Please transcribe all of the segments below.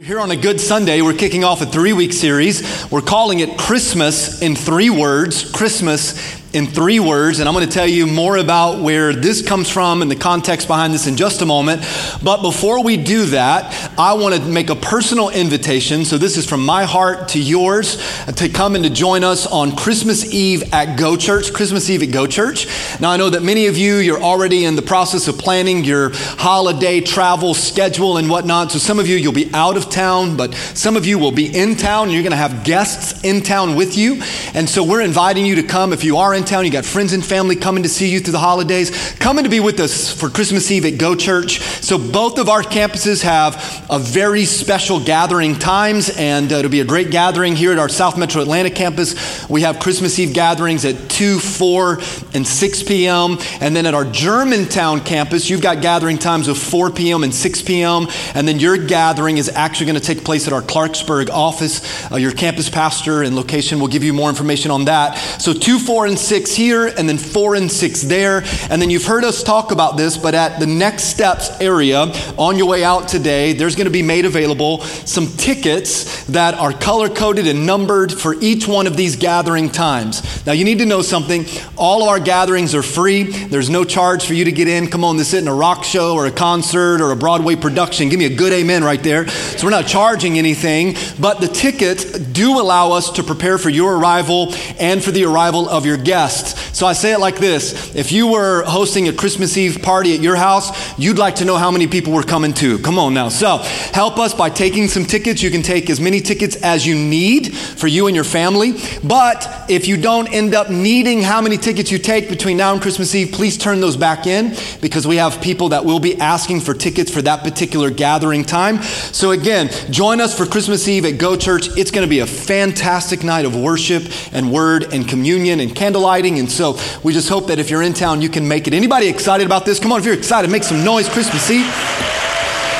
Here on a good Sunday, we're kicking off a three week series. We're calling it Christmas in three words. Christmas in three words, and I'm going to tell you more about where this comes from and the context behind this in just a moment. But before we do that, I want to make a personal invitation. So, this is from my heart to yours to come and to join us on Christmas Eve at Go Church. Christmas Eve at Go Church. Now, I know that many of you, you're already in the process of planning your holiday travel schedule and whatnot. So, some of you, you'll be out of town, but some of you will be in town. And You're going to have guests in town with you. And so, we're inviting you to come if you are in town, you got friends and family coming to see you through the holidays, coming to be with us for Christmas Eve at Go Church. So both of our campuses have a very special gathering times, and uh, it'll be a great gathering here at our South Metro Atlanta campus. We have Christmas Eve gatherings at 2, 4, and 6 p.m. And then at our Germantown campus, you've got gathering times of 4 p.m. and 6 p.m. And then your gathering is actually going to take place at our Clarksburg office. Uh, your campus pastor and location will give you more information on that. So 2, 4, and 6 six here, and then four and six there. And then you've heard us talk about this, but at the next steps area on your way out today, there's going to be made available some tickets that are color coded and numbered for each one of these gathering times. Now, you need to know something. All of our gatherings are free, there's no charge for you to get in. Come on, this isn't a rock show or a concert or a Broadway production. Give me a good amen right there. So, we're not charging anything, but the tickets do allow us to prepare for your arrival and for the arrival of your guests guests. So I say it like this If you were hosting a Christmas Eve party at your house, you'd like to know how many people were coming to. Come on now. So help us by taking some tickets. You can take as many tickets as you need for you and your family. But if you don't end up needing how many tickets you take between now and Christmas Eve, please turn those back in because we have people that will be asking for tickets for that particular gathering time. So again, join us for Christmas Eve at Go Church. It's going to be a fantastic night of worship and word and communion and candlelight exciting. And so we just hope that if you're in town, you can make it. Anybody excited about this? Come on, if you're excited, make some noise, Christmas Eve.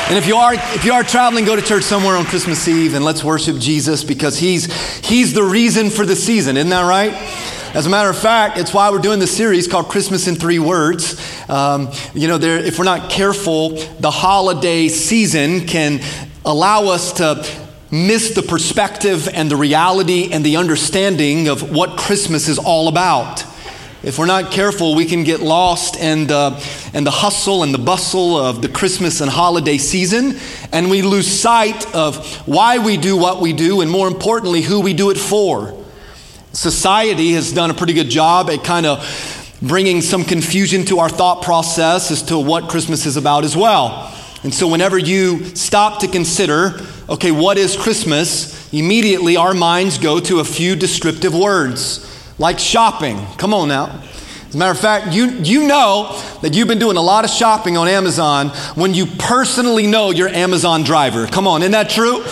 And if you are if you are traveling, go to church somewhere on Christmas Eve and let's worship Jesus because he's he's the reason for the season. Isn't that right? As a matter of fact, it's why we're doing this series called Christmas in Three Words. Um, you know, there, if we're not careful, the holiday season can allow us to miss the perspective and the reality and the understanding of what Christmas is all about. If we're not careful, we can get lost in the, in the hustle and the bustle of the Christmas and holiday season, and we lose sight of why we do what we do, and more importantly, who we do it for. Society has done a pretty good job at kind of bringing some confusion to our thought process as to what Christmas is about as well. And so, whenever you stop to consider, okay, what is Christmas? Immediately our minds go to a few descriptive words, like shopping. Come on now. As a matter of fact, you, you know that you've been doing a lot of shopping on Amazon when you personally know your Amazon driver. Come on, isn't that true?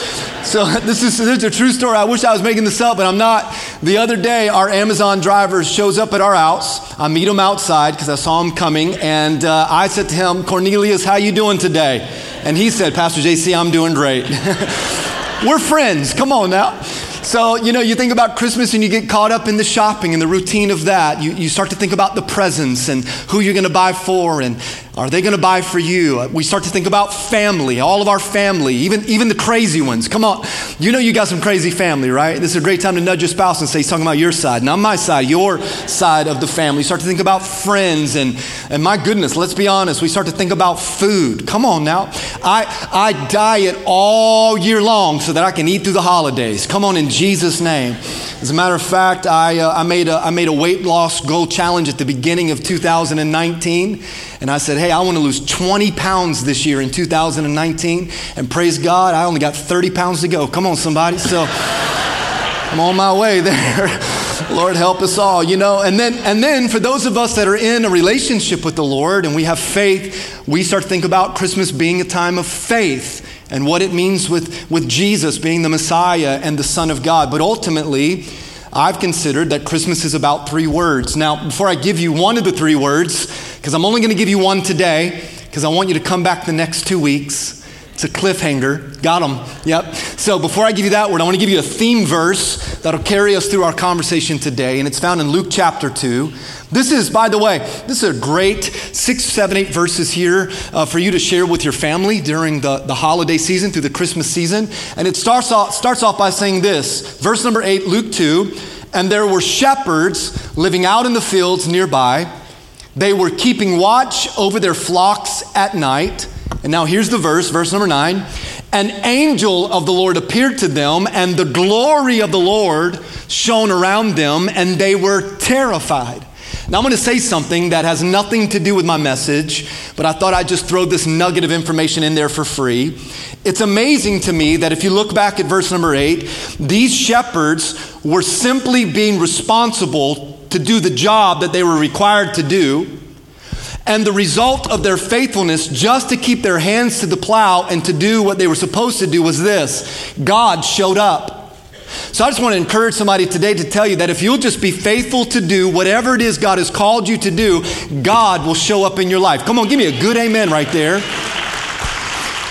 So this is, this is a true story. I wish I was making this up, but I'm not. The other day, our Amazon driver shows up at our house. I meet him outside because I saw him coming, and uh, I said to him, Cornelius, how you doing today? And he said, Pastor JC, I'm doing great. We're friends. Come on now. So, you know, you think about Christmas and you get caught up in the shopping and the routine of that. You, you start to think about the presents and who you're going to buy for and are they going to buy for you? We start to think about family, all of our family, even, even the crazy ones. Come on. You know you got some crazy family, right? This is a great time to nudge your spouse and say, he's talking about your side, not my side, your side of the family. You start to think about friends and, and my goodness, let's be honest, we start to think about food. Come on now. I, I diet all year long so that I can eat through the holidays. Come on in Jesus' name. As a matter of fact, I, uh, I, made a, I made a weight loss goal challenge at the beginning of 2019. And I said, hey, I want to lose 20 pounds this year in 2019. And praise God, I only got 30 pounds to go. Come on, somebody. So I'm on my way there. Lord help us all, you know. And then and then for those of us that are in a relationship with the Lord and we have faith, we start to think about Christmas being a time of faith and what it means with, with Jesus being the Messiah and the Son of God. But ultimately, I've considered that Christmas is about three words. Now, before I give you one of the three words, because I'm only going to give you one today, because I want you to come back the next two weeks It's a cliffhanger. Got them. Yep. So before I give you that word, I want to give you a theme verse that'll carry us through our conversation today, and it's found in Luke chapter 2. This is, by the way, this is a great six, seven, eight verses here uh, for you to share with your family during the, the holiday season, through the Christmas season. And it starts off, starts off by saying this verse number 8, Luke 2 And there were shepherds living out in the fields nearby. They were keeping watch over their flocks at night. And now here's the verse, verse number nine. An angel of the Lord appeared to them, and the glory of the Lord shone around them, and they were terrified. Now, I'm going to say something that has nothing to do with my message, but I thought I'd just throw this nugget of information in there for free. It's amazing to me that if you look back at verse number eight, these shepherds were simply being responsible to do the job that they were required to do. And the result of their faithfulness, just to keep their hands to the plow and to do what they were supposed to do, was this God showed up. So I just want to encourage somebody today to tell you that if you'll just be faithful to do whatever it is God has called you to do, God will show up in your life. Come on, give me a good amen right there.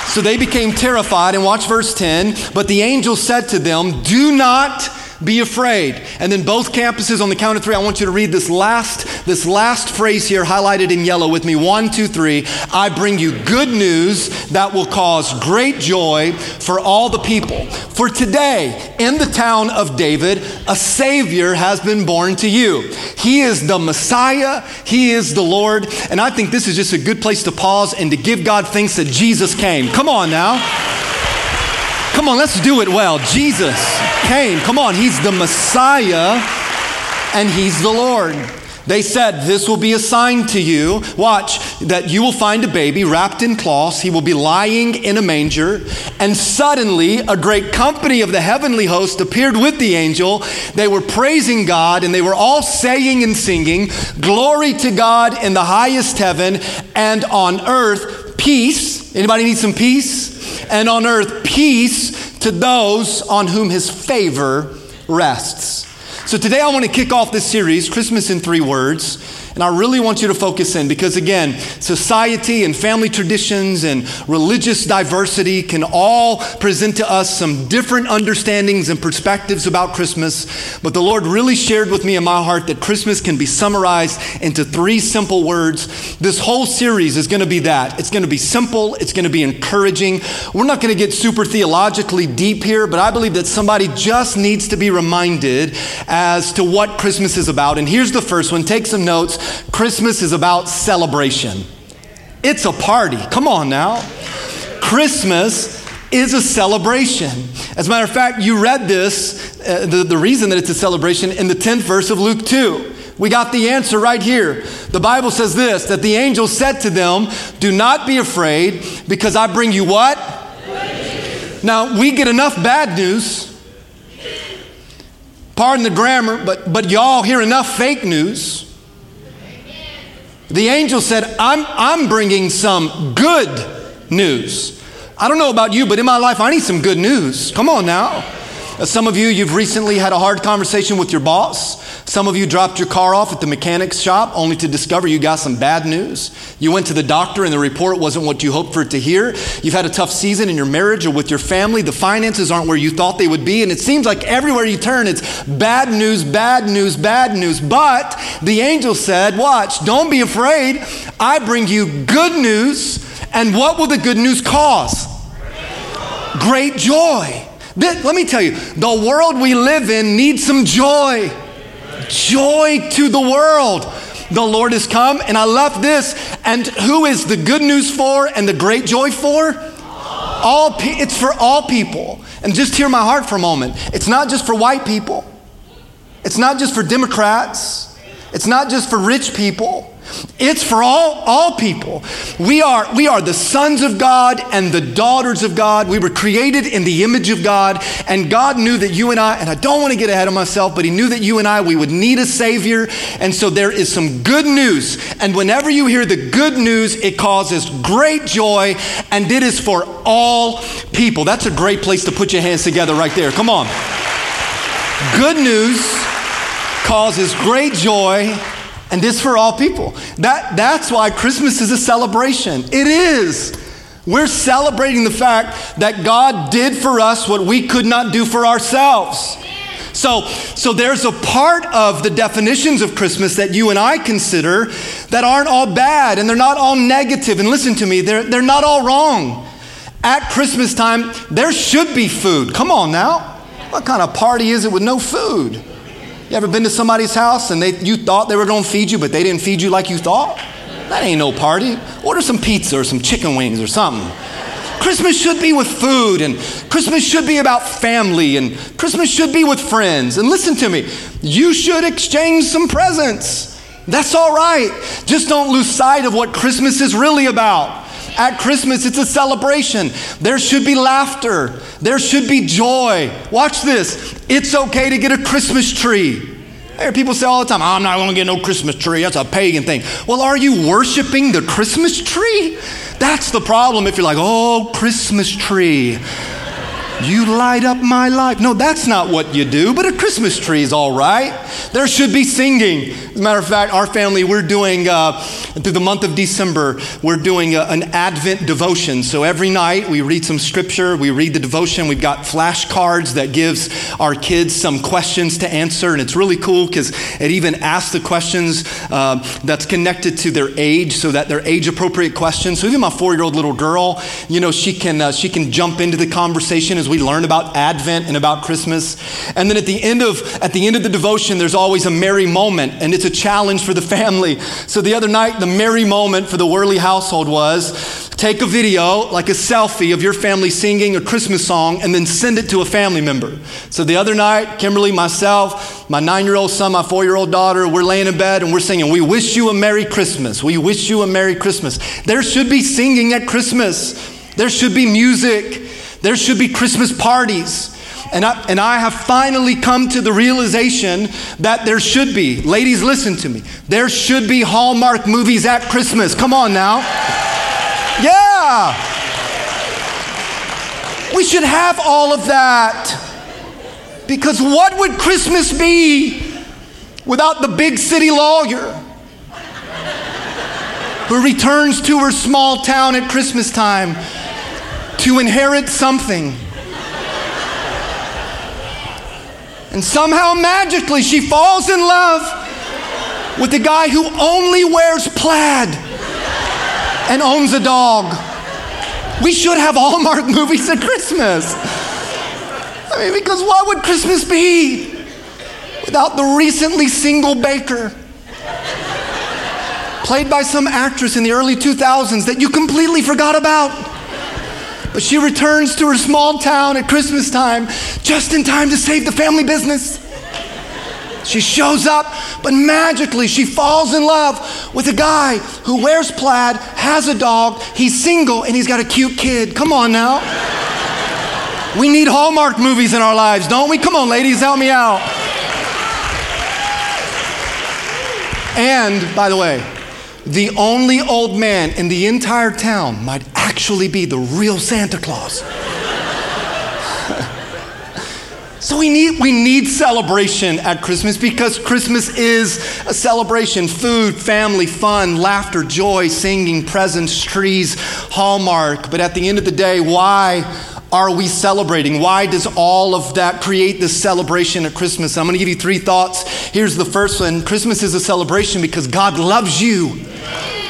So they became terrified, and watch verse 10. But the angel said to them, Do not be afraid. And then both campuses on the count of three, I want you to read this last, this last phrase here highlighted in yellow with me. One, two, three. I bring you good news that will cause great joy for all the people. For today, in the town of David, a Savior has been born to you. He is the Messiah, He is the Lord. And I think this is just a good place to pause and to give God thanks that Jesus came. Come on now. Come on, let's do it well. Jesus came. Come on, he's the Messiah and he's the Lord. They said, This will be a sign to you. Watch, that you will find a baby wrapped in cloths. He will be lying in a manger. And suddenly, a great company of the heavenly host appeared with the angel. They were praising God, and they were all saying and singing, Glory to God in the highest heaven, and on earth, peace. Anybody need some peace? and on earth peace to those on whom his favor rests. So today I want to kick off this series, Christmas in Three Words. And I really want you to focus in because, again, society and family traditions and religious diversity can all present to us some different understandings and perspectives about Christmas. But the Lord really shared with me in my heart that Christmas can be summarized into three simple words. This whole series is going to be that it's going to be simple, it's going to be encouraging. We're not going to get super theologically deep here, but I believe that somebody just needs to be reminded as to what Christmas is about. And here's the first one take some notes. Christmas is about celebration. It's a party. Come on now. Christmas is a celebration. As a matter of fact, you read this, uh, the, the reason that it's a celebration, in the 10th verse of Luke 2. We got the answer right here. The Bible says this that the angel said to them, Do not be afraid, because I bring you what? Now, we get enough bad news. Pardon the grammar, but, but y'all hear enough fake news. The angel said, I'm, I'm bringing some good news. I don't know about you, but in my life, I need some good news. Come on now. Some of you, you've recently had a hard conversation with your boss. Some of you dropped your car off at the mechanic's shop only to discover you got some bad news. You went to the doctor and the report wasn't what you hoped for it to hear. You've had a tough season in your marriage or with your family. The finances aren't where you thought they would be. And it seems like everywhere you turn, it's bad news, bad news, bad news. But the angel said, Watch, don't be afraid. I bring you good news. And what will the good news cause? Great joy. Let me tell you, the world we live in needs some joy. Joy to the world. The Lord has come, and I love this. And who is the good news for and the great joy for? All pe- it's for all people. And just hear my heart for a moment. It's not just for white people. It's not just for Democrats. It's not just for rich people. It's for all, all people. We are, we are the sons of God and the daughters of God. We were created in the image of God, and God knew that you and I, and I don't want to get ahead of myself, but He knew that you and I, we would need a Savior. And so there is some good news. And whenever you hear the good news, it causes great joy, and it is for all people. That's a great place to put your hands together right there. Come on. Good news causes great joy and this for all people. That, that's why Christmas is a celebration. It is. We're celebrating the fact that God did for us what we could not do for ourselves. So, so there's a part of the definitions of Christmas that you and I consider that aren't all bad and they're not all negative. And listen to me, they're, they're not all wrong. At Christmas time, there should be food. Come on now. What kind of party is it with no food? You ever been to somebody's house and they, you thought they were going to feed you, but they didn't feed you like you thought? That ain't no party. Order some pizza or some chicken wings or something. Christmas should be with food, and Christmas should be about family, and Christmas should be with friends. And listen to me, you should exchange some presents. That's all right. Just don't lose sight of what Christmas is really about. At Christmas, it's a celebration. There should be laughter. There should be joy. Watch this. It's okay to get a Christmas tree. I hear people say all the time, I'm not going to get no Christmas tree. That's a pagan thing. Well, are you worshiping the Christmas tree? That's the problem if you're like, oh, Christmas tree. You light up my life. No, that's not what you do, but a Christmas tree is all right. There should be singing. As a matter of fact, our family, we're doing, uh, through the month of December, we're doing a, an Advent devotion. So every night we read some scripture, we read the devotion. We've got flashcards that gives our kids some questions to answer. And it's really cool because it even asks the questions uh, that's connected to their age so that they're age appropriate questions. So even my four year old little girl, you know, she can, uh, she can jump into the conversation we learn about Advent and about Christmas. And then at the end of at the end of the devotion, there's always a merry moment, and it's a challenge for the family. So the other night, the merry moment for the Worley household was take a video, like a selfie of your family singing a Christmas song, and then send it to a family member. So the other night, Kimberly, myself, my nine-year-old son, my four-year-old daughter, we're laying in bed and we're singing, "We wish you a Merry Christmas. We wish you a Merry Christmas." There should be singing at Christmas. There should be music. There should be Christmas parties. And I, and I have finally come to the realization that there should be, ladies, listen to me, there should be Hallmark movies at Christmas. Come on now. Yeah. We should have all of that. Because what would Christmas be without the big city lawyer who returns to her small town at Christmas time to inherit something. And somehow magically she falls in love with the guy who only wears plaid and owns a dog. We should have Hallmark movies at Christmas. I mean, because what would Christmas be without the recently single baker? Played by some actress in the early 2000s that you completely forgot about. But she returns to her small town at Christmas time just in time to save the family business. She shows up, but magically she falls in love with a guy who wears plaid, has a dog, he's single, and he's got a cute kid. Come on now. We need Hallmark movies in our lives, don't we? Come on, ladies, help me out. And, by the way, the only old man in the entire town might actually be the real Santa Claus. so we need, we need celebration at Christmas because Christmas is a celebration food, family, fun, laughter, joy, singing, presents, trees, hallmark. But at the end of the day, why? are we celebrating? Why does all of that create this celebration at Christmas? I'm going to give you three thoughts. Here's the first one Christmas is a celebration because God loves you.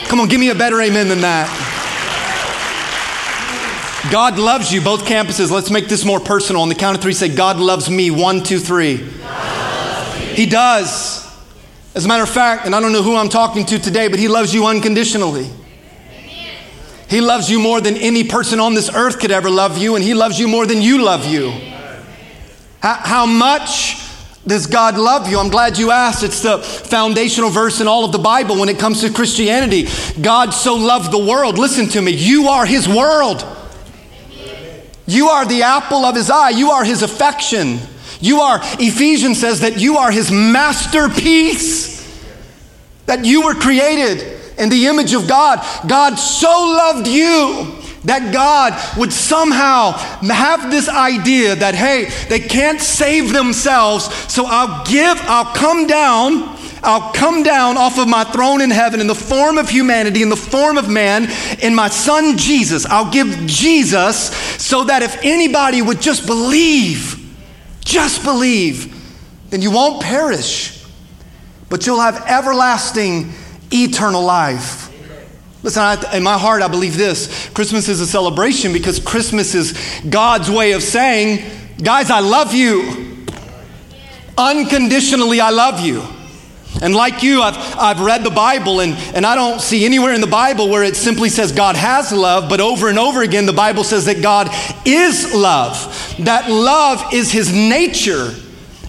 Come on, give me a better amen than that. God loves you, both campuses. Let's make this more personal. On the count of three, say, God loves me. One, two, three. He does. As a matter of fact, and I don't know who I'm talking to today, but He loves you unconditionally. He loves you more than any person on this earth could ever love you, and He loves you more than you love you. How, how much does God love you? I'm glad you asked. It's the foundational verse in all of the Bible when it comes to Christianity. God so loved the world. Listen to me. You are His world. You are the apple of His eye. You are His affection. You are, Ephesians says that you are His masterpiece. That you were created in the image of God. God so loved you that God would somehow have this idea that, hey, they can't save themselves, so I'll give, I'll come down, I'll come down off of my throne in heaven in the form of humanity, in the form of man, in my son Jesus. I'll give Jesus so that if anybody would just believe, just believe, then you won't perish, but you'll have everlasting, eternal life. Listen, I, in my heart, I believe this Christmas is a celebration because Christmas is God's way of saying, guys, I love you. Unconditionally, I love you. And like you, I've, I've read the Bible, and, and I don't see anywhere in the Bible where it simply says God has love, but over and over again, the Bible says that God is love. That love is his nature.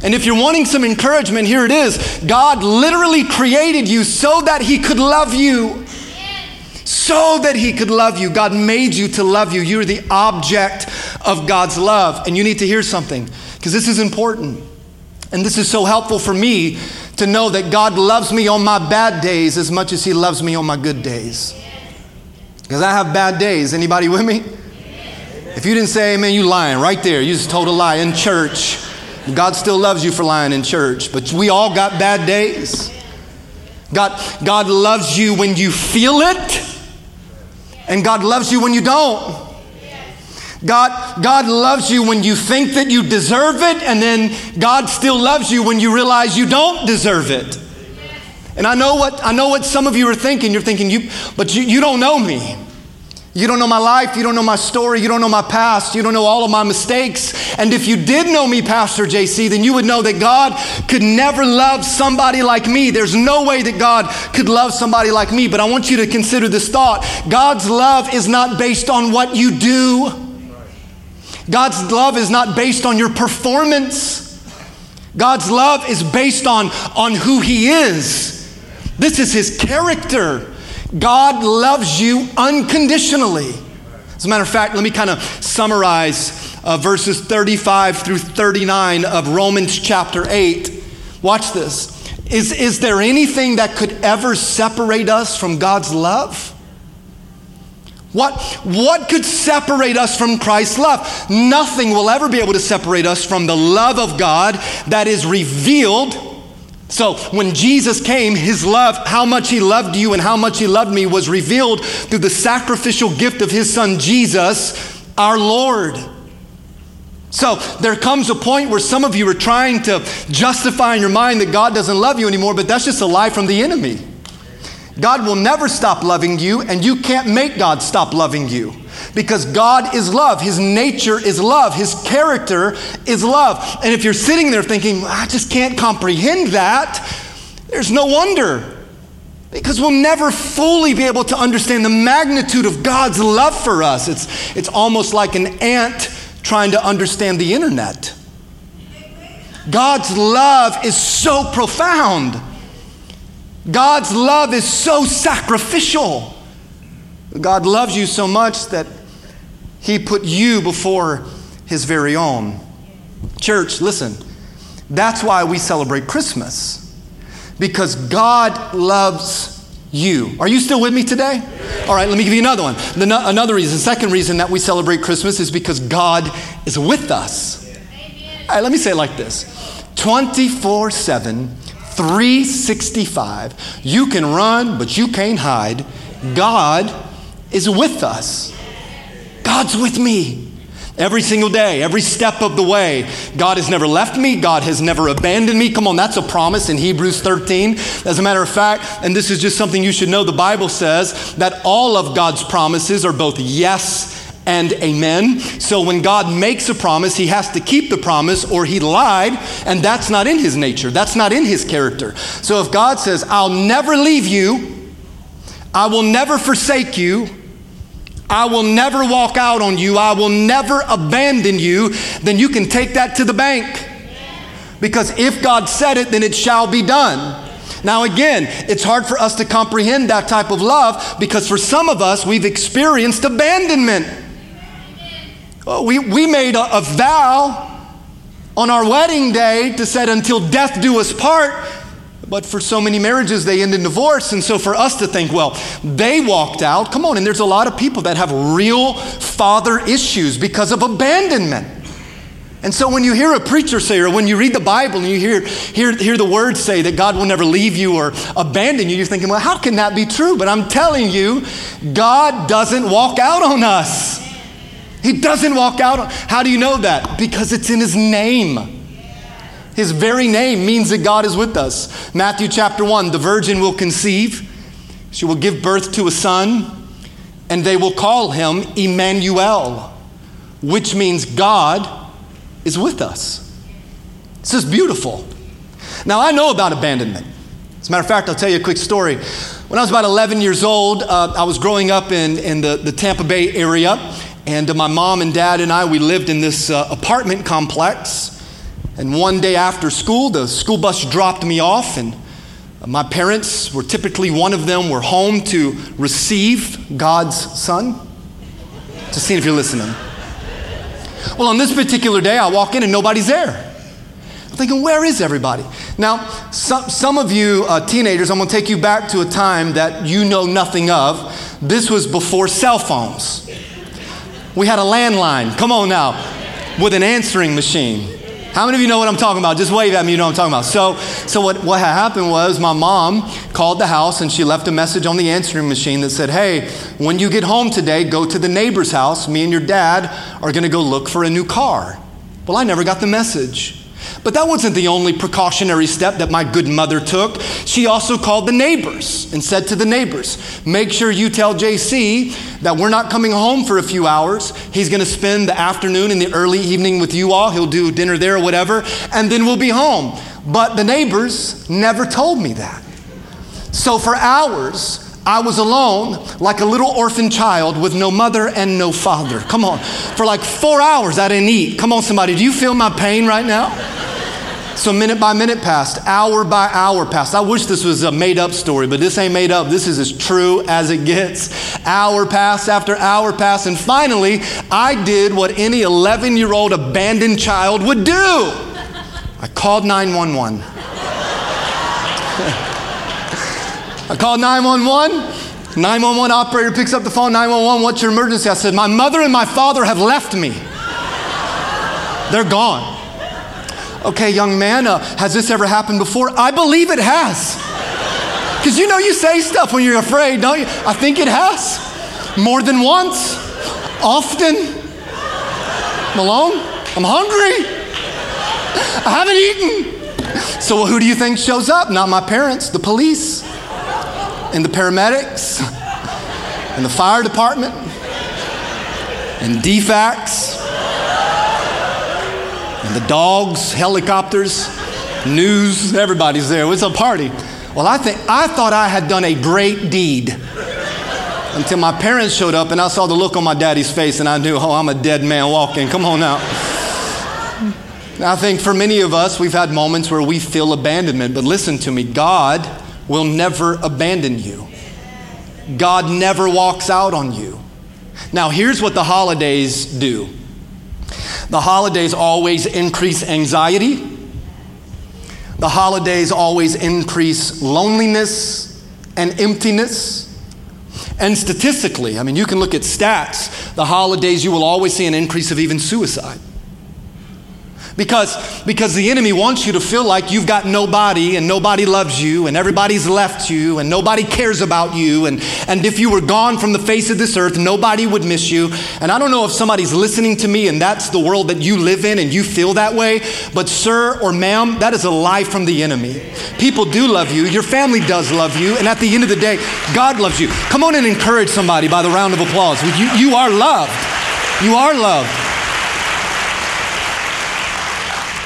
And if you're wanting some encouragement, here it is God literally created you so that he could love you so that he could love you. God made you to love you. You're the object of God's love. And you need to hear something because this is important. And this is so helpful for me to know that God loves me on my bad days as much as he loves me on my good days. Because I have bad days. Anybody with me? If you didn't say amen, you lying right there. You just told a lie in church. God still loves you for lying in church, but we all got bad days. God, God loves you when you feel it and God loves you when you don't. God, God loves you when you think that you deserve it, and then God still loves you when you realize you don't deserve it. And I know what I know what some of you are thinking. You're thinking, you, but you, you don't know me. You don't know my life. You don't know my story. You don't know my past. You don't know all of my mistakes. And if you did know me, Pastor JC, then you would know that God could never love somebody like me. There's no way that God could love somebody like me. But I want you to consider this thought God's love is not based on what you do, God's love is not based on your performance. God's love is based on, on who He is. This is His character. God loves you unconditionally. As a matter of fact, let me kind of summarize uh, verses 35 through 39 of Romans chapter 8. Watch this. Is, is there anything that could ever separate us from God's love? What, what could separate us from Christ's love? Nothing will ever be able to separate us from the love of God that is revealed so when Jesus came, his love, how much he loved you and how much he loved me, was revealed through the sacrificial gift of his son Jesus, our Lord. So there comes a point where some of you are trying to justify in your mind that God doesn't love you anymore, but that's just a lie from the enemy. God will never stop loving you, and you can't make God stop loving you because God is love. His nature is love. His character is love. And if you're sitting there thinking, I just can't comprehend that, there's no wonder. Because we'll never fully be able to understand the magnitude of God's love for us. It's, it's almost like an ant trying to understand the internet. God's love is so profound. God's love is so sacrificial. God loves you so much that He put you before His very own. Church, listen, that's why we celebrate Christmas, because God loves you. Are you still with me today? All right, let me give you another one. The, no, another reason, second reason that we celebrate Christmas is because God is with us. All right, let me say it like this 24 7, 365. You can run, but you can't hide. God is with us. God's with me. Every single day, every step of the way. God has never left me. God has never abandoned me. Come on, that's a promise in Hebrews 13. As a matter of fact, and this is just something you should know, the Bible says that all of God's promises are both yes and amen. So when God makes a promise, he has to keep the promise or he lied, and that's not in his nature. That's not in his character. So if God says, I'll never leave you, I will never forsake you. I will never walk out on you. I will never abandon you. Then you can take that to the bank. Because if God said it, then it shall be done. Now, again, it's hard for us to comprehend that type of love because for some of us, we've experienced abandonment. We, we made a, a vow on our wedding day to say, until death do us part. But for so many marriages, they end in divorce. And so for us to think, well, they walked out, come on, and there's a lot of people that have real father issues because of abandonment. And so when you hear a preacher say, or when you read the Bible and you hear, hear, hear the words say that God will never leave you or abandon you, you're thinking, well, how can that be true? But I'm telling you, God doesn't walk out on us. He doesn't walk out. How do you know that? Because it's in His name. His very name means that God is with us. Matthew chapter 1 the virgin will conceive, she will give birth to a son, and they will call him Emmanuel, which means God is with us. This is beautiful. Now, I know about abandonment. As a matter of fact, I'll tell you a quick story. When I was about 11 years old, uh, I was growing up in, in the, the Tampa Bay area, and uh, my mom and dad and I, we lived in this uh, apartment complex. And one day after school, the school bus dropped me off, and my parents were typically one of them were home to receive God's son. Just seeing if you're listening. Well, on this particular day, I walk in and nobody's there. I'm thinking, where is everybody? Now, some, some of you uh, teenagers, I'm going to take you back to a time that you know nothing of. This was before cell phones. We had a landline, come on now, with an answering machine. How many of you know what I'm talking about? Just wave at me, you know what I'm talking about. So, so what, what happened was my mom called the house and she left a message on the answering machine that said, Hey, when you get home today, go to the neighbor's house. Me and your dad are going to go look for a new car. Well, I never got the message. But that wasn't the only precautionary step that my good mother took. She also called the neighbors and said to the neighbors, Make sure you tell JC that we're not coming home for a few hours. He's going to spend the afternoon and the early evening with you all. He'll do dinner there or whatever, and then we'll be home. But the neighbors never told me that. So for hours, I was alone like a little orphan child with no mother and no father. Come on. For like four hours, I didn't eat. Come on, somebody. Do you feel my pain right now? So minute by minute passed, hour by hour passed. I wish this was a made up story, but this ain't made up. This is as true as it gets. Hour passed after hour passed, and finally, I did what any 11 year old abandoned child would do I called 911. I called 911. 911 operator picks up the phone. 911, what's your emergency? I said, My mother and my father have left me. They're gone. Okay, young man, uh, has this ever happened before? I believe it has. Because you know, you say stuff when you're afraid, don't you? I think it has. More than once, often. I'm alone. I'm hungry. I haven't eaten. So, who do you think shows up? Not my parents, the police and the paramedics and the fire department and DFACS and the dogs, helicopters, news, everybody's there. It's a party. Well, I think I thought I had done a great deed until my parents showed up and I saw the look on my daddy's face and I knew, oh, I'm a dead man walking. Come on now. I think for many of us, we've had moments where we feel abandonment, but listen to me God will never abandon you. God never walks out on you. Now, here's what the holidays do the holidays always increase anxiety, the holidays always increase loneliness and emptiness. And statistically, I mean, you can look at stats, the holidays, you will always see an increase of even suicide. Because, because the enemy wants you to feel like you've got nobody and nobody loves you and everybody's left you and nobody cares about you. And, and if you were gone from the face of this earth, nobody would miss you. And I don't know if somebody's listening to me and that's the world that you live in and you feel that way. But, sir or ma'am, that is a lie from the enemy. People do love you, your family does love you. And at the end of the day, God loves you. Come on and encourage somebody by the round of applause. You, you are loved. You are loved.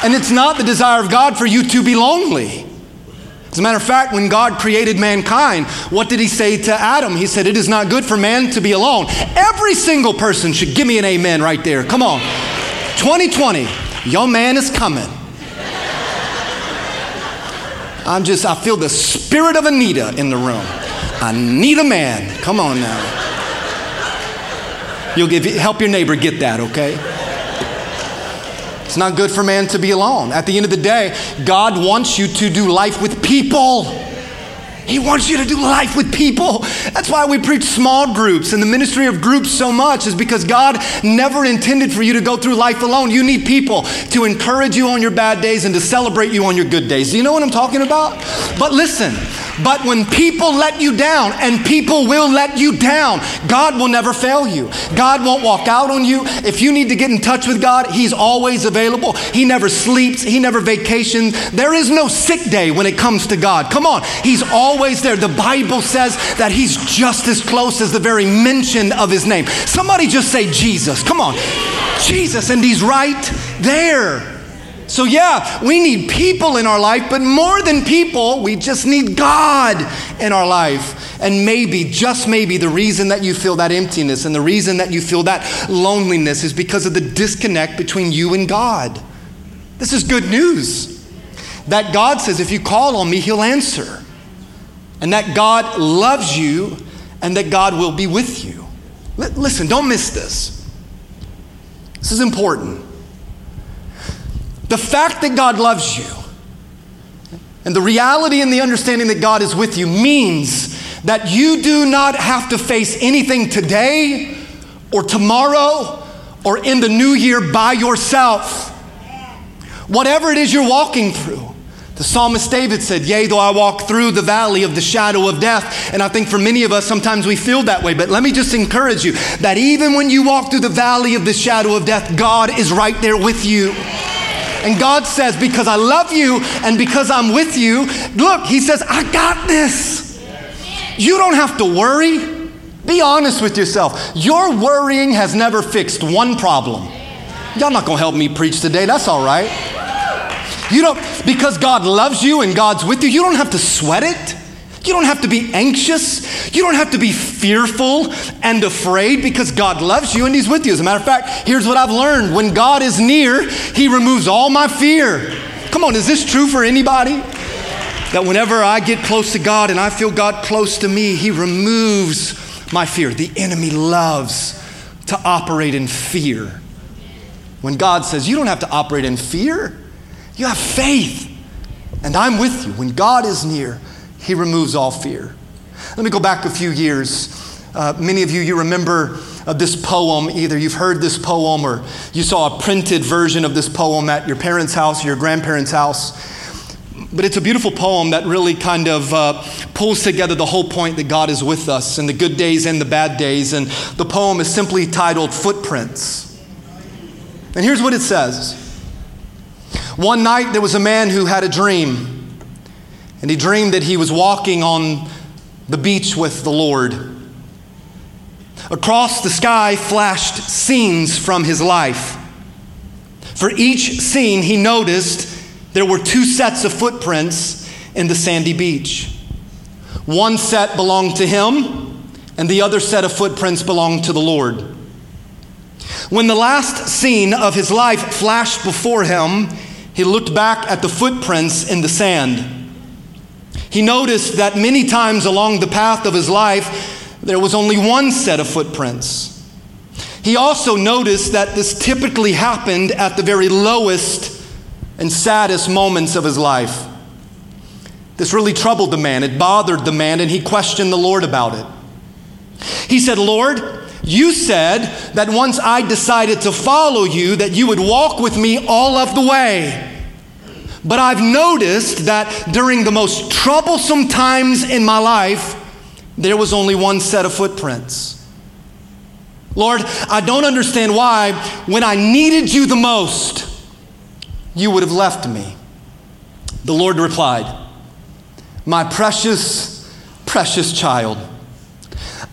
And it's not the desire of God for you to be lonely. As a matter of fact, when God created mankind, what did He say to Adam? He said, It is not good for man to be alone. Every single person should give me an amen right there. Come on. 2020, your man is coming. I'm just, I feel the spirit of Anita in the room. I need a man. Come on now. You'll give, help your neighbor get that, okay? It's not good for man to be alone. At the end of the day, God wants you to do life with people. He wants you to do life with people. That's why we preach small groups and the ministry of groups so much, is because God never intended for you to go through life alone. You need people to encourage you on your bad days and to celebrate you on your good days. Do you know what I'm talking about? But listen, but when people let you down, and people will let you down, God will never fail you. God won't walk out on you. If you need to get in touch with God, He's always available. He never sleeps, He never vacations. There is no sick day when it comes to God. Come on, He's always there. The Bible says that He's just as close as the very mention of His name. Somebody just say Jesus. Come on, Jesus, and He's right there. So, yeah, we need people in our life, but more than people, we just need God in our life. And maybe, just maybe, the reason that you feel that emptiness and the reason that you feel that loneliness is because of the disconnect between you and God. This is good news. That God says, if you call on me, He'll answer. And that God loves you and that God will be with you. L- listen, don't miss this. This is important. The fact that God loves you and the reality and the understanding that God is with you means that you do not have to face anything today or tomorrow or in the new year by yourself. Whatever it is you're walking through. The psalmist David said, Yea, though I walk through the valley of the shadow of death. And I think for many of us, sometimes we feel that way. But let me just encourage you that even when you walk through the valley of the shadow of death, God is right there with you. And God says, Because I love you and because I'm with you, look, He says, I got this. You don't have to worry. Be honest with yourself. Your worrying has never fixed one problem. Y'all not gonna help me preach today, that's all right. You don't, because God loves you and God's with you, you don't have to sweat it. You don't have to be anxious. You don't have to be fearful and afraid because God loves you and He's with you. As a matter of fact, here's what I've learned when God is near, He removes all my fear. Come on, is this true for anybody? That whenever I get close to God and I feel God close to me, He removes my fear. The enemy loves to operate in fear. When God says, You don't have to operate in fear, you have faith. And I'm with you. When God is near, he removes all fear. Let me go back a few years. Uh, many of you, you remember uh, this poem. Either you've heard this poem or you saw a printed version of this poem at your parents' house or your grandparents' house. But it's a beautiful poem that really kind of uh, pulls together the whole point that God is with us in the good days and the bad days. And the poem is simply titled Footprints. And here's what it says One night there was a man who had a dream. And he dreamed that he was walking on the beach with the Lord. Across the sky flashed scenes from his life. For each scene, he noticed there were two sets of footprints in the sandy beach. One set belonged to him, and the other set of footprints belonged to the Lord. When the last scene of his life flashed before him, he looked back at the footprints in the sand. He noticed that many times along the path of his life, there was only one set of footprints. He also noticed that this typically happened at the very lowest and saddest moments of his life. This really troubled the man. It bothered the man, and he questioned the Lord about it. He said, Lord, you said that once I decided to follow you, that you would walk with me all of the way. But I've noticed that during the most troublesome times in my life, there was only one set of footprints. Lord, I don't understand why, when I needed you the most, you would have left me. The Lord replied, My precious, precious child,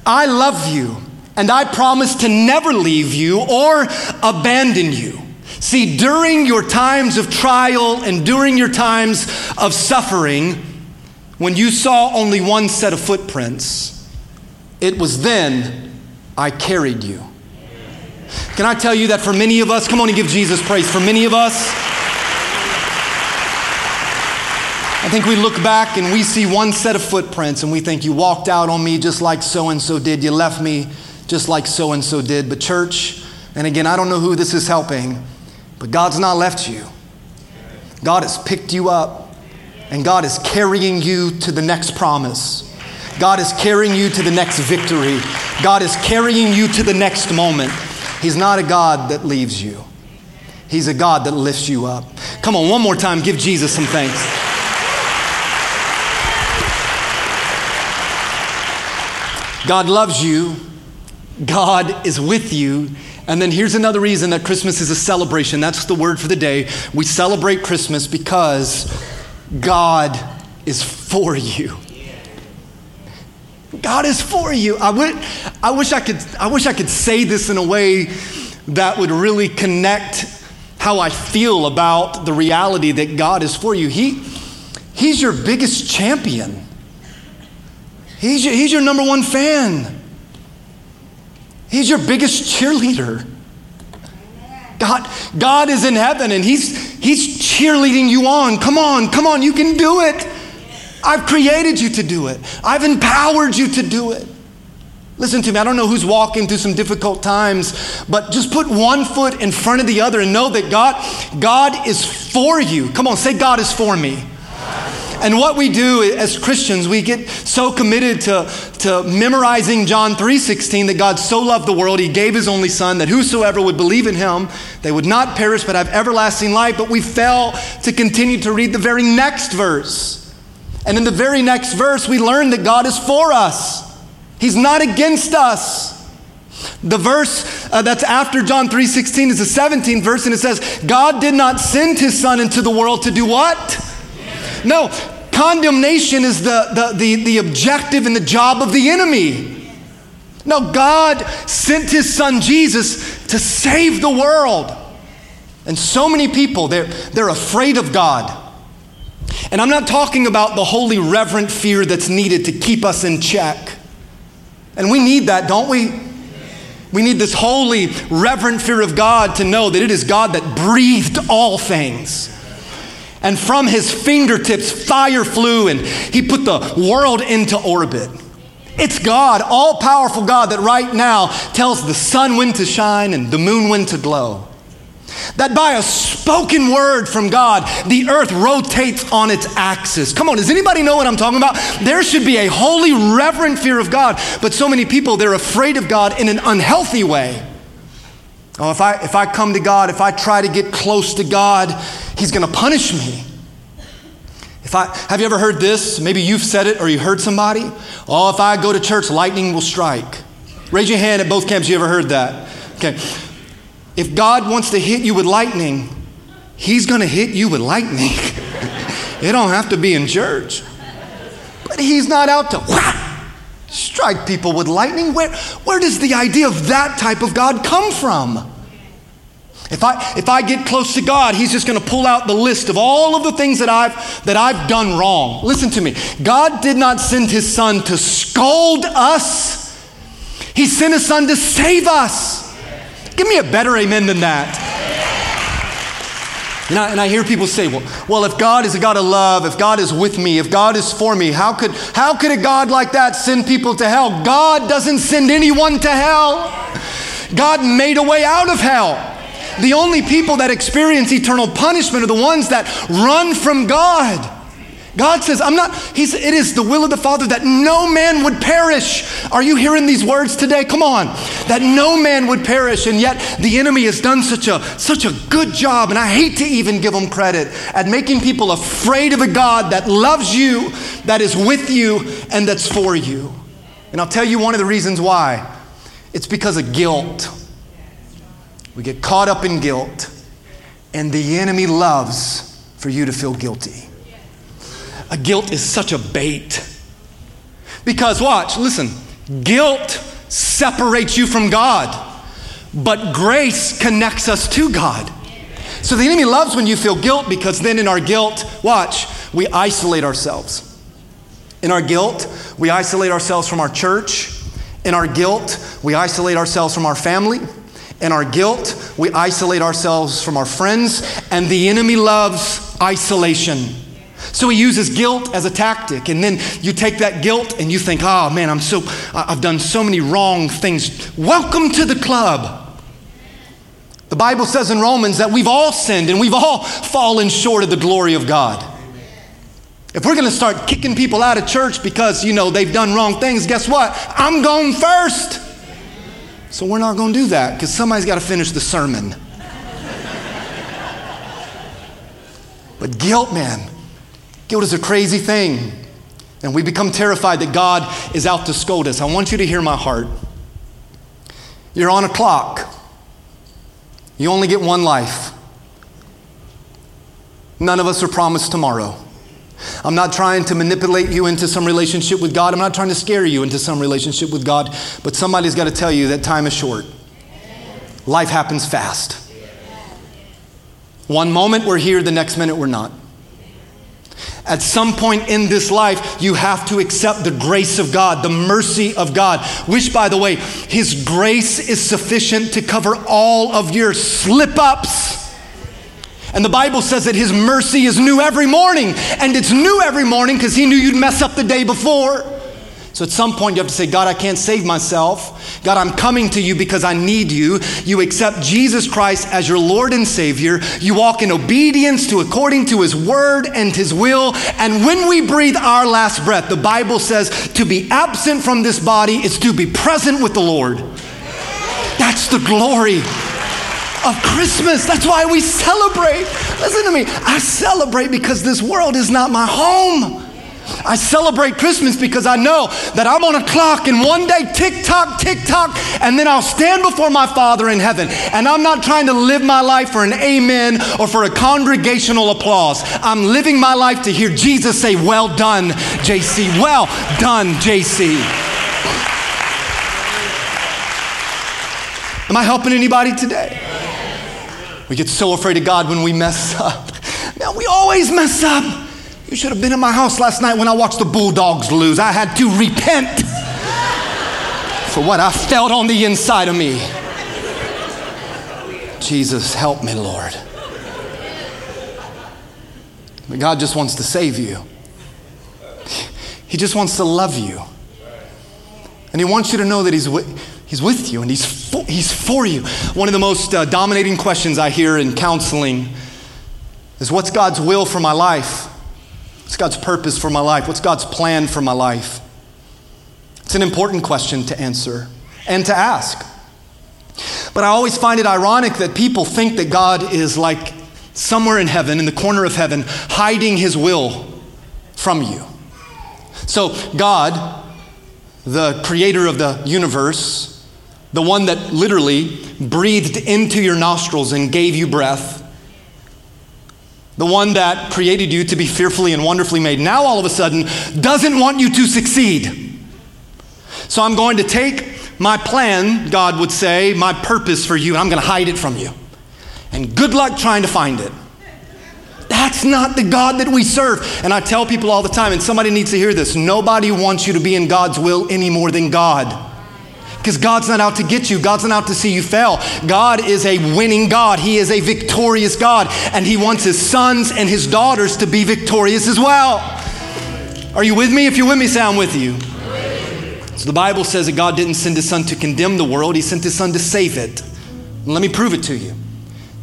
I love you, and I promise to never leave you or abandon you. See, during your times of trial and during your times of suffering, when you saw only one set of footprints, it was then I carried you. Can I tell you that for many of us, come on and give Jesus praise. For many of us, I think we look back and we see one set of footprints and we think you walked out on me just like so and so did. You left me just like so and so did. But, church, and again, I don't know who this is helping. But God's not left you. God has picked you up. And God is carrying you to the next promise. God is carrying you to the next victory. God is carrying you to the next moment. He's not a God that leaves you, He's a God that lifts you up. Come on, one more time, give Jesus some thanks. God loves you, God is with you. And then here's another reason that Christmas is a celebration. That's the word for the day. We celebrate Christmas because God is for you. God is for you. I, would, I, wish I, could, I wish I could say this in a way that would really connect how I feel about the reality that God is for you. He, he's your biggest champion, he's your, he's your number one fan, He's your biggest cheerleader. God, God is in heaven and he's, he's cheerleading you on. Come on, come on, you can do it. I've created you to do it, I've empowered you to do it. Listen to me, I don't know who's walking through some difficult times, but just put one foot in front of the other and know that God, God is for you. Come on, say, God is for me. And what we do as Christians, we get so committed to, to memorizing John 3:16 that God so loved the world, he gave his only son that whosoever would believe in him, they would not perish but have everlasting life. But we fail to continue to read the very next verse. And in the very next verse, we learn that God is for us. He's not against us. The verse uh, that's after John 3:16 is the 17th verse and it says, "God did not send his son into the world to do what?" No, condemnation is the, the, the, the objective and the job of the enemy. No, God sent his son Jesus to save the world. And so many people, they're, they're afraid of God. And I'm not talking about the holy, reverent fear that's needed to keep us in check. And we need that, don't we? We need this holy, reverent fear of God to know that it is God that breathed all things. And from his fingertips, fire flew and he put the world into orbit. It's God, all powerful God, that right now tells the sun when to shine and the moon when to glow. That by a spoken word from God, the earth rotates on its axis. Come on, does anybody know what I'm talking about? There should be a holy, reverent fear of God, but so many people, they're afraid of God in an unhealthy way. Oh, if I, if I come to God, if I try to get close to God, He's going to punish me. If I, have you ever heard this? Maybe you've said it or you heard somebody. Oh, if I go to church, lightning will strike. Raise your hand at both camps. You ever heard that? Okay. If God wants to hit you with lightning, He's going to hit you with lightning. it don't have to be in church. But He's not out to whack, strike people with lightning. Where, where does the idea of that type of God come from? If I, if I get close to God, He's just going to pull out the list of all of the things that I've, that I've done wrong. Listen to me. God did not send His Son to scold us, He sent His Son to save us. Give me a better amen than that. And I, and I hear people say, well, well, if God is a God of love, if God is with me, if God is for me, how could, how could a God like that send people to hell? God doesn't send anyone to hell. God made a way out of hell. The only people that experience eternal punishment are the ones that run from God. God says, I'm not, he's, it is the will of the Father that no man would perish. Are you hearing these words today? Come on. That no man would perish. And yet the enemy has done such a, such a good job, and I hate to even give him credit, at making people afraid of a God that loves you, that is with you, and that's for you. And I'll tell you one of the reasons why. It's because of guilt. We get caught up in guilt, and the enemy loves for you to feel guilty. A guilt is such a bait. Because, watch, listen, guilt separates you from God, but grace connects us to God. So the enemy loves when you feel guilt because then in our guilt, watch, we isolate ourselves. In our guilt, we isolate ourselves from our church. In our guilt, we isolate ourselves from our family. In our guilt, we isolate ourselves from our friends. And the enemy loves isolation. So he uses guilt as a tactic. And then you take that guilt and you think, oh man, I'm so, I've done so many wrong things. Welcome to the club. The Bible says in Romans that we've all sinned and we've all fallen short of the glory of God. If we're going to start kicking people out of church because, you know, they've done wrong things, guess what? I'm going first. So we're not going to do that because somebody's got to finish the sermon. but guilt, man, guilt is a crazy thing. And we become terrified that God is out to scold us. I want you to hear my heart. You're on a clock. You only get one life. None of us are promised tomorrow. I'm not trying to manipulate you into some relationship with God. I'm not trying to scare you into some relationship with God. But somebody's got to tell you that time is short. Life happens fast. One moment we're here, the next minute we're not. At some point in this life, you have to accept the grace of God, the mercy of God, which, by the way, His grace is sufficient to cover all of your slip ups. And the Bible says that His mercy is new every morning. And it's new every morning because He knew you'd mess up the day before. So at some point, you have to say, God, I can't save myself. God, I'm coming to you because I need you. You accept Jesus Christ as your Lord and Savior. You walk in obedience to according to His word and His will. And when we breathe our last breath, the Bible says to be absent from this body is to be present with the Lord. That's the glory of Christmas. That's why we celebrate. Listen to me. I celebrate because this world is not my home. I celebrate Christmas because I know that I'm on a clock and one day tick tock, tick tock, and then I'll stand before my Father in heaven. And I'm not trying to live my life for an amen or for a congregational applause. I'm living my life to hear Jesus say, Well done, JC. Well done, JC. Am I helping anybody today? We get so afraid of God when we mess up. Man, we always mess up. You should have been in my house last night when I watched the Bulldogs lose. I had to repent for what I felt on the inside of me. Jesus, help me, Lord. But God just wants to save you. He just wants to love you. And He wants you to know that He's with, he's with you and He's for, he's for you. One of the most uh, dominating questions I hear in counseling is What's God's will for my life? What's God's purpose for my life? What's God's plan for my life? It's an important question to answer and to ask. But I always find it ironic that people think that God is like somewhere in heaven, in the corner of heaven, hiding his will from you. So, God, the creator of the universe, the one that literally breathed into your nostrils and gave you breath, the one that created you to be fearfully and wonderfully made, now all of a sudden doesn't want you to succeed. So I'm going to take my plan, God would say, my purpose for you, and I'm going to hide it from you. And good luck trying to find it. That's not the God that we serve. And I tell people all the time, and somebody needs to hear this nobody wants you to be in God's will any more than God because God's not out to get you. God's not out to see you fail. God is a winning God. He is a victorious God. And He wants His sons and His daughters to be victorious as well. Are you with me? If you're with me, say I'm with you. So the Bible says that God didn't send His Son to condemn the world, He sent His Son to save it. And let me prove it to you.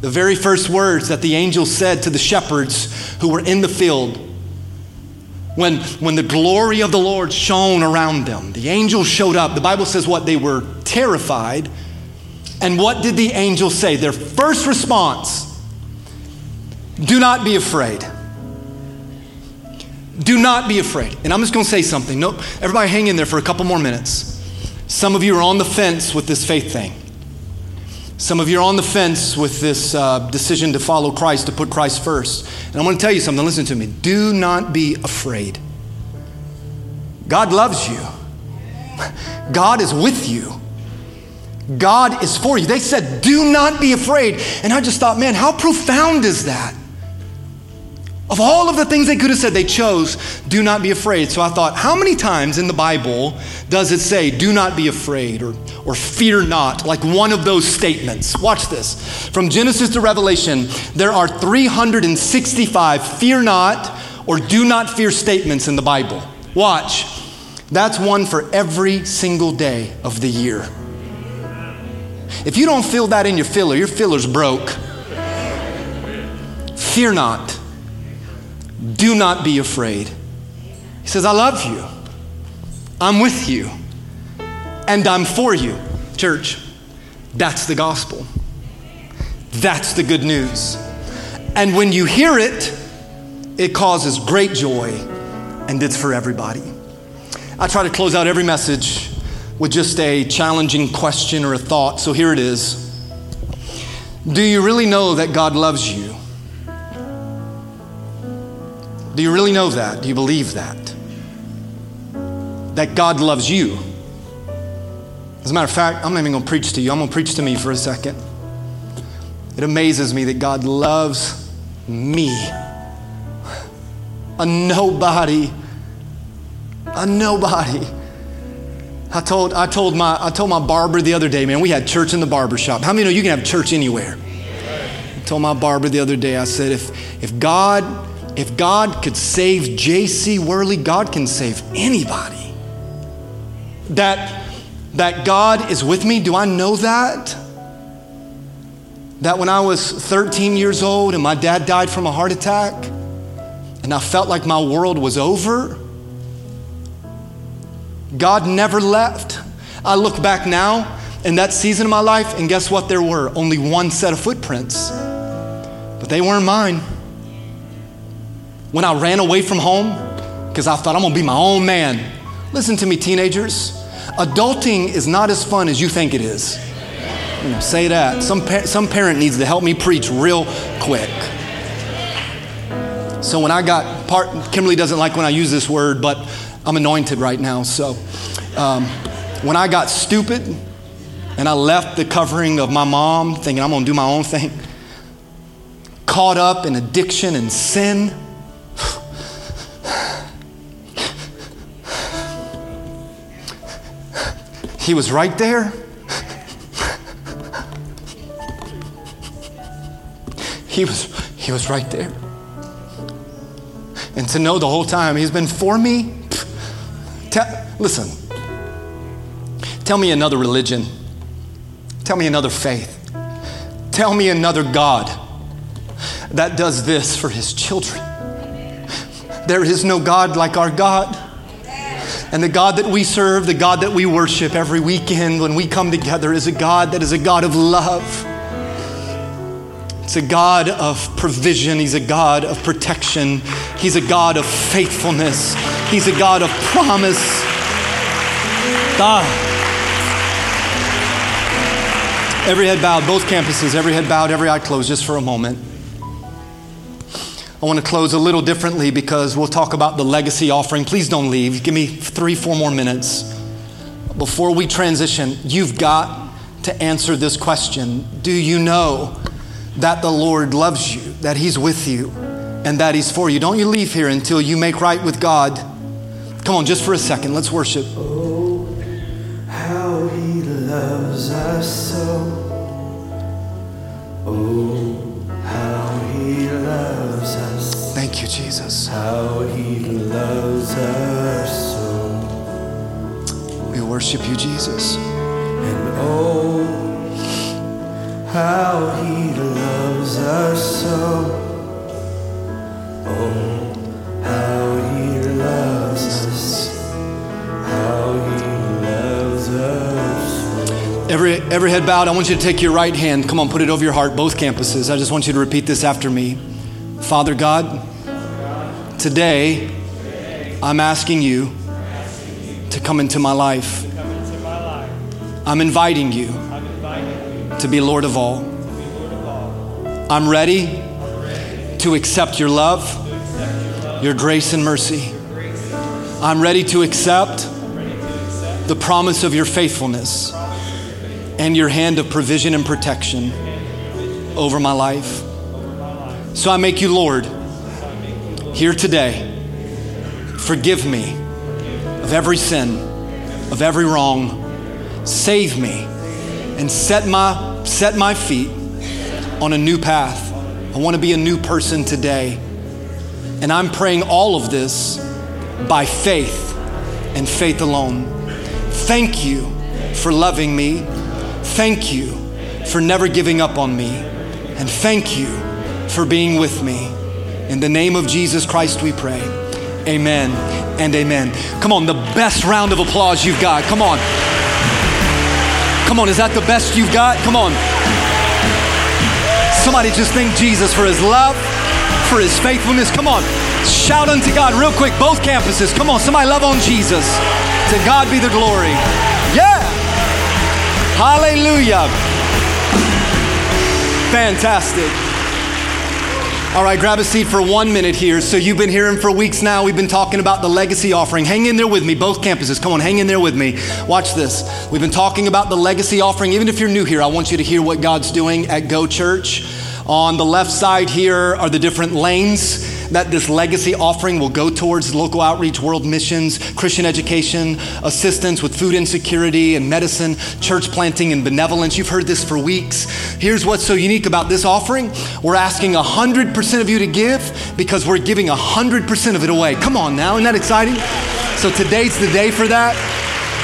The very first words that the angel said to the shepherds who were in the field when, when the glory of the Lord shone around them, the angels showed up. The Bible says what? They were terrified. And what did the angels say? Their first response do not be afraid. Do not be afraid. And I'm just going to say something. Nope. everybody hang in there for a couple more minutes. Some of you are on the fence with this faith thing. Some of you are on the fence with this uh, decision to follow Christ, to put Christ first. And I want to tell you something. Listen to me. Do not be afraid. God loves you, God is with you. God is for you. They said, Do not be afraid. And I just thought, man, how profound is that? Of all of the things they could have said, they chose, do not be afraid. So I thought, how many times in the Bible does it say, do not be afraid or, or fear not, like one of those statements? Watch this. From Genesis to Revelation, there are 365 fear not or do not fear statements in the Bible. Watch. That's one for every single day of the year. If you don't feel that in your filler, your filler's broke. Fear not. Do not be afraid. He says, I love you. I'm with you. And I'm for you. Church, that's the gospel. That's the good news. And when you hear it, it causes great joy, and it's for everybody. I try to close out every message with just a challenging question or a thought. So here it is Do you really know that God loves you? Do you really know that? Do you believe that? That God loves you. As a matter of fact, I'm not even going to preach to you. I'm going to preach to me for a second. It amazes me that God loves me. A nobody. A nobody. I told, I, told my, I told my barber the other day, man, we had church in the barber shop. How many know you can have church anywhere? I told my barber the other day, I said, if, if God if God could save J.C. Worley, God can save anybody. That, that God is with me, do I know that? That when I was 13 years old and my dad died from a heart attack, and I felt like my world was over, God never left. I look back now in that season of my life, and guess what? There were only one set of footprints, but they weren't mine when I ran away from home because I thought I'm gonna be my own man. Listen to me, teenagers. Adulting is not as fun as you think it is. You know, say that. Some, some parent needs to help me preach real quick. So when I got part, Kimberly doesn't like when I use this word, but I'm anointed right now. So um, when I got stupid and I left the covering of my mom, thinking I'm gonna do my own thing, caught up in addiction and sin He was right there. He was, he was right there. And to know the whole time he's been for me. Tell, listen, tell me another religion. Tell me another faith. Tell me another God that does this for his children. There is no God like our God. And the God that we serve, the God that we worship every weekend when we come together, is a God that is a God of love. It's a God of provision. He's a God of protection. He's a God of faithfulness. He's a God of promise. God. Every head bowed, both campuses, every head bowed, every eye closed, just for a moment. I want to close a little differently because we'll talk about the legacy offering. Please don't leave. Give me three, four more minutes. Before we transition, you've got to answer this question Do you know that the Lord loves you, that He's with you, and that He's for you? Don't you leave here until you make right with God. Come on, just for a second, let's worship. How He loves us so. We worship you, Jesus. And oh, how He loves us so. Oh, how He loves us. How He loves us. Every, every head bowed, I want you to take your right hand. Come on, put it over your heart, both campuses. I just want you to repeat this after me. Father God, today I'm asking you to come into my life. I'm inviting you to be Lord of all. I'm ready to accept your love, your grace and mercy. I'm ready to accept the promise of your faithfulness and your hand of provision and protection over my life. So I make you Lord here today. Forgive me of every sin, of every wrong. Save me and set my, set my feet on a new path. I want to be a new person today. And I'm praying all of this by faith and faith alone. Thank you for loving me. Thank you for never giving up on me. And thank you for being with me. In the name of Jesus Christ, we pray. Amen and amen. Come on, the best round of applause you've got. Come on. Come on, is that the best you've got? Come on. Somebody just thank Jesus for his love, for his faithfulness. Come on. Shout unto God real quick, both campuses. Come on, somebody love on Jesus. To God be the glory. Yeah. Hallelujah. Fantastic. All right, grab a seat for one minute here. So, you've been hearing for weeks now. We've been talking about the legacy offering. Hang in there with me, both campuses. Come on, hang in there with me. Watch this. We've been talking about the legacy offering. Even if you're new here, I want you to hear what God's doing at Go Church. On the left side here are the different lanes that this legacy offering will go towards local outreach, world missions, Christian education, assistance with food insecurity and medicine, church planting and benevolence. You've heard this for weeks. Here's what's so unique about this offering we're asking 100% of you to give because we're giving 100% of it away. Come on now, isn't that exciting? So today's the day for that.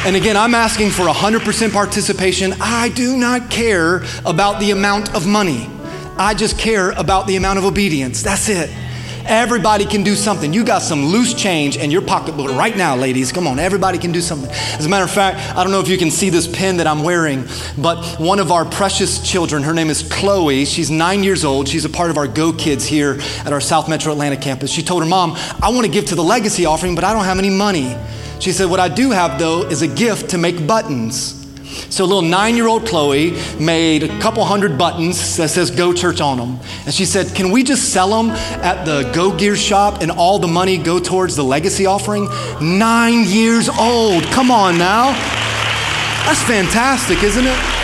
And again, I'm asking for 100% participation. I do not care about the amount of money. I just care about the amount of obedience. That's it. Everybody can do something. You got some loose change in your pocketbook right now, ladies. Come on, everybody can do something. As a matter of fact, I don't know if you can see this pin that I'm wearing, but one of our precious children, her name is Chloe. She's nine years old. She's a part of our Go Kids here at our South Metro Atlanta campus. She told her mom, I want to give to the legacy offering, but I don't have any money. She said, What I do have, though, is a gift to make buttons. So little nine-year-old Chloe made a couple hundred buttons that says Go Church on them. And she said, can we just sell them at the Go Gear shop and all the money go towards the legacy offering? Nine years old. Come on now. That's fantastic, isn't it?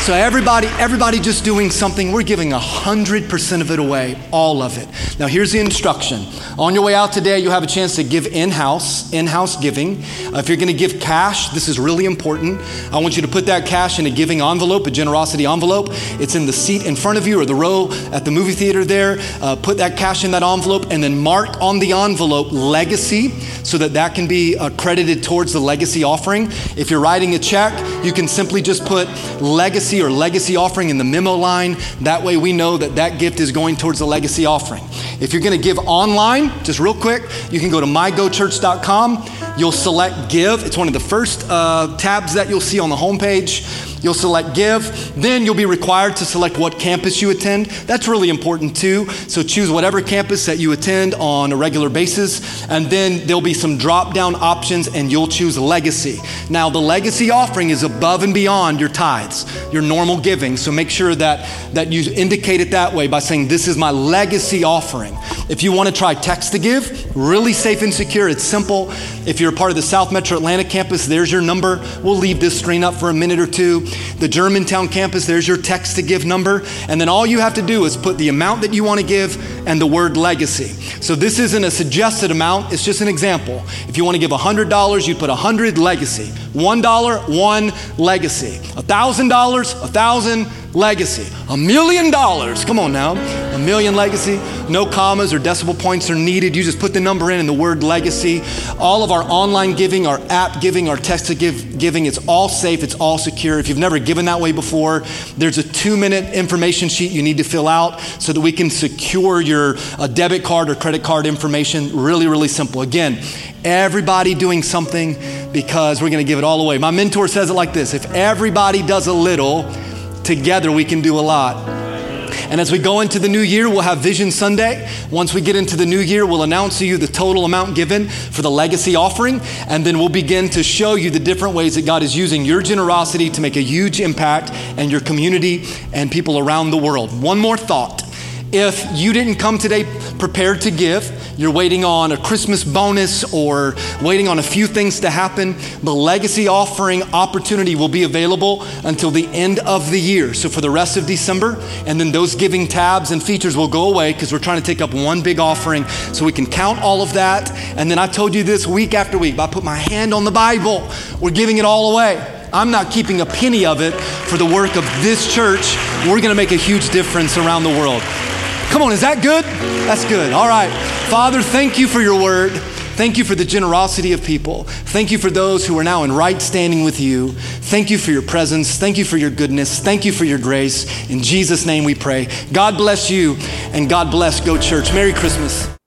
So everybody, everybody just doing something, we're giving 100% of it away, all of it. Now here's the instruction. On your way out today, you have a chance to give in-house, in-house giving. Uh, if you're going to give cash, this is really important. I want you to put that cash in a giving envelope, a generosity envelope. It's in the seat in front of you or the row at the movie theater there. Uh, put that cash in that envelope and then mark on the envelope legacy so that that can be uh, credited towards the legacy offering. If you're writing a check, you can simply just put legacy legacy or legacy offering in the memo line. That way we know that that gift is going towards the legacy offering. If you're going to give online, just real quick, you can go to mygochurch.com. You'll select give. It's one of the first uh, tabs that you'll see on the homepage. You'll select give. Then you'll be required to select what campus you attend. That's really important too. So choose whatever campus that you attend on a regular basis. And then there'll be some drop down options and you'll choose legacy. Now, the legacy offering is above and beyond your tithes, your normal giving. So make sure that, that you indicate it that way by saying, This is my legacy offering. If you want to try text to give, really safe and secure, it's simple. If you're a part of the South Metro Atlanta campus, there's your number. We'll leave this screen up for a minute or two. The Germantown campus, there's your text to give number. And then all you have to do is put the amount that you want to give and the word legacy. So this isn't a suggested amount, it's just an example. If you want to give $100, you'd put 100 legacy. $1, one legacy. $1,000, 1000 legacy. A million dollars. Come on now. A million legacy. No commas or decimal points are needed. You just put the number in and the word legacy. All of our online giving, our app giving, our text to give giving, it's all safe, it's all secure. If you've never given that way before, there's a two minute information sheet you need to fill out so that we can secure your uh, debit card or credit card information. Really, really simple. Again, everybody doing something because we're going to give it all away. My mentor says it like this if everybody does a little, together we can do a lot. And as we go into the new year, we'll have Vision Sunday. Once we get into the new year, we'll announce to you the total amount given for the legacy offering. And then we'll begin to show you the different ways that God is using your generosity to make a huge impact and your community and people around the world. One more thought. If you didn't come today prepared to give, you're waiting on a Christmas bonus or waiting on a few things to happen, the legacy offering opportunity will be available until the end of the year. So for the rest of December, and then those giving tabs and features will go away because we're trying to take up one big offering so we can count all of that. And then I told you this week after week, I put my hand on the Bible, we're giving it all away. I'm not keeping a penny of it for the work of this church. We're going to make a huge difference around the world. Come on, is that good? That's good. All right. Father, thank you for your word. Thank you for the generosity of people. Thank you for those who are now in right standing with you. Thank you for your presence. Thank you for your goodness. Thank you for your grace. In Jesus' name we pray. God bless you and God bless Go Church. Merry Christmas.